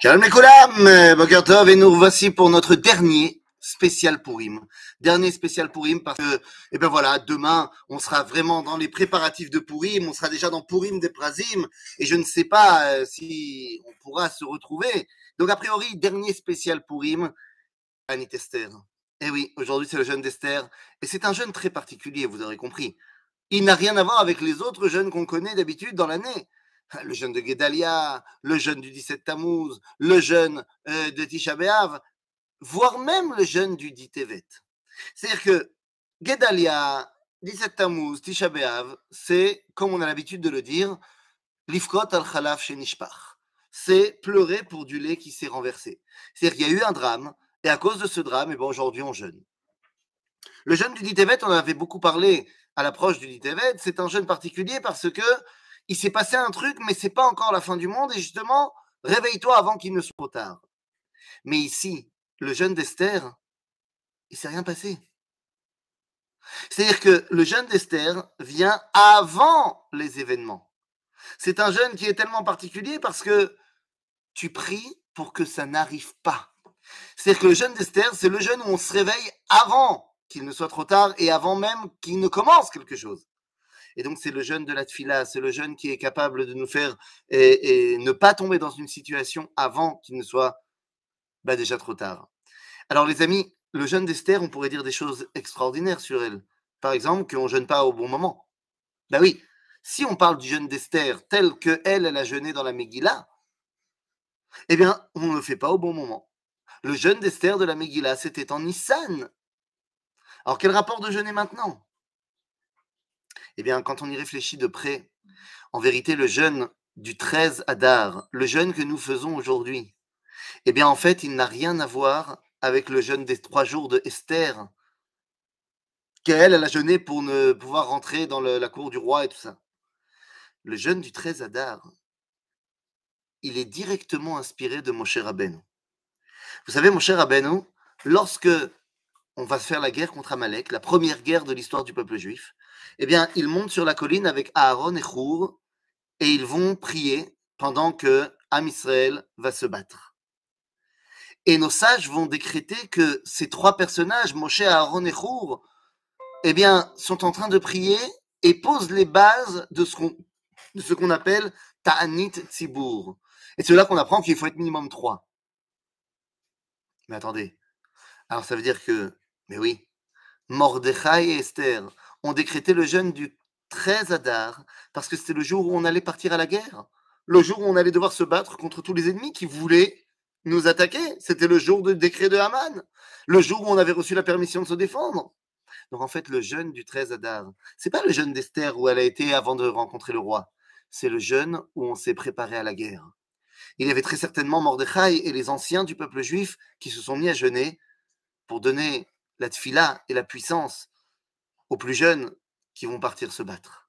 Shalom les Boker Tov, et nous voici pour notre dernier spécial Purim. Dernier spécial Purim parce que, eh ben voilà, demain, on sera vraiment dans les préparatifs de Purim, on sera déjà dans Purim des Prazim, et je ne sais pas euh, si on pourra se retrouver. Donc, a priori, dernier spécial Purim, Anit Esther. Eh oui, aujourd'hui, c'est le jeûne d'Esther, et c'est un jeûne très particulier, vous aurez compris. Il n'a rien à voir avec les autres jeûnes qu'on connaît d'habitude dans l'année. Le jeûne de Gedalia, le jeûne du 17 Tammuz, le jeûne euh, de Tisha B'Av, voire même le jeûne du dit C'est-à-dire que Gedalia, 17 Tammuz, Tisha B'Av, c'est, comme on a l'habitude de le dire, Lifkot al Khalaf Shenishpach. C'est pleurer pour du lait qui s'est renversé. C'est-à-dire qu'il y a eu un drame, et à cause de ce drame, eh ben aujourd'hui on jeûne. Le jeûne du dit on en avait beaucoup parlé à l'approche du dit c'est un jeûne particulier parce que il s'est passé un truc, mais c'est pas encore la fin du monde, et justement, réveille-toi avant qu'il ne soit trop tard. Mais ici, le jeûne d'Esther, il s'est rien passé. C'est-à-dire que le jeûne d'Esther vient avant les événements. C'est un jeûne qui est tellement particulier parce que tu pries pour que ça n'arrive pas. C'est-à-dire que le jeûne d'Esther, c'est le jeûne où on se réveille avant qu'il ne soit trop tard et avant même qu'il ne commence quelque chose. Et donc, c'est le jeune de la tfila, c'est le jeune qui est capable de nous faire et, ne pas tomber dans une situation avant qu'il ne soit bah, déjà trop tard. Alors, les amis, le jeûne d'Esther, on pourrait dire des choses extraordinaires sur elle. Par exemple, qu'on ne jeûne pas au bon moment. Ben oui, si on parle du jeûne d'Esther tel que elle, elle a jeûné dans la Megillah, eh bien, on ne le fait pas au bon moment. Le jeûne d'Esther de la Megillah, c'était en Nissan. Alors, quel rapport de jeûner maintenant? Eh bien, quand on y réfléchit de près, en vérité, le jeûne du 13 Adar, le jeûne que nous faisons aujourd'hui, eh bien, en fait, il n'a rien à voir avec le jeûne des trois jours de Esther, qu'elle, elle a jeûné pour ne pouvoir rentrer dans la cour du roi et tout ça. Le jeûne du 13 Adar, il est directement inspiré de Moshe Rabbeinu. Vous savez, Moshe Rabbeinu, lorsque on va faire la guerre contre Amalek, la première guerre de l'histoire du peuple juif, eh bien, ils montent sur la colline avec Aaron et Chour et ils vont prier pendant que Am Israël va se battre. Et nos sages vont décréter que ces trois personnages, Moshe, Aaron et Chour, eh bien, sont en train de prier et posent les bases de ce qu'on, de ce qu'on appelle Ta'anit Tzibur. Et c'est là qu'on apprend qu'il faut être minimum trois. Mais attendez. Alors ça veut dire que mais oui, Mordechai et Esther ont décrété le jeûne du 13 Adar parce que c'était le jour où on allait partir à la guerre, le jour où on allait devoir se battre contre tous les ennemis qui voulaient nous attaquer. C'était le jour du décret de Haman, le jour où on avait reçu la permission de se défendre. Donc en fait, le jeûne du 13 Adar, c'est pas le jeûne d'Esther où elle a été avant de rencontrer le roi. C'est le jeûne où on s'est préparé à la guerre. Il y avait très certainement Mordechai et les anciens du peuple juif qui se sont mis à jeûner pour donner la tfila et la puissance aux plus jeunes qui vont partir se battre.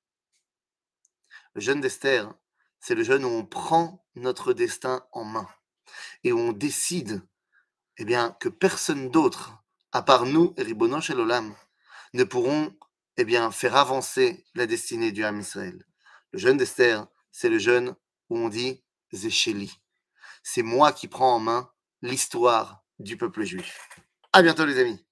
Le jeûne d'Esther, c'est le jeûne où on prend notre destin en main et où on décide eh bien, que personne d'autre, à part nous et Ribonon Olam, ne pourront eh bien, faire avancer la destinée du Ham Israël. Le jeûne d'Esther, c'est le jeûne où on dit Zécheli. C'est moi qui prends en main l'histoire du peuple juif. À bientôt les amis.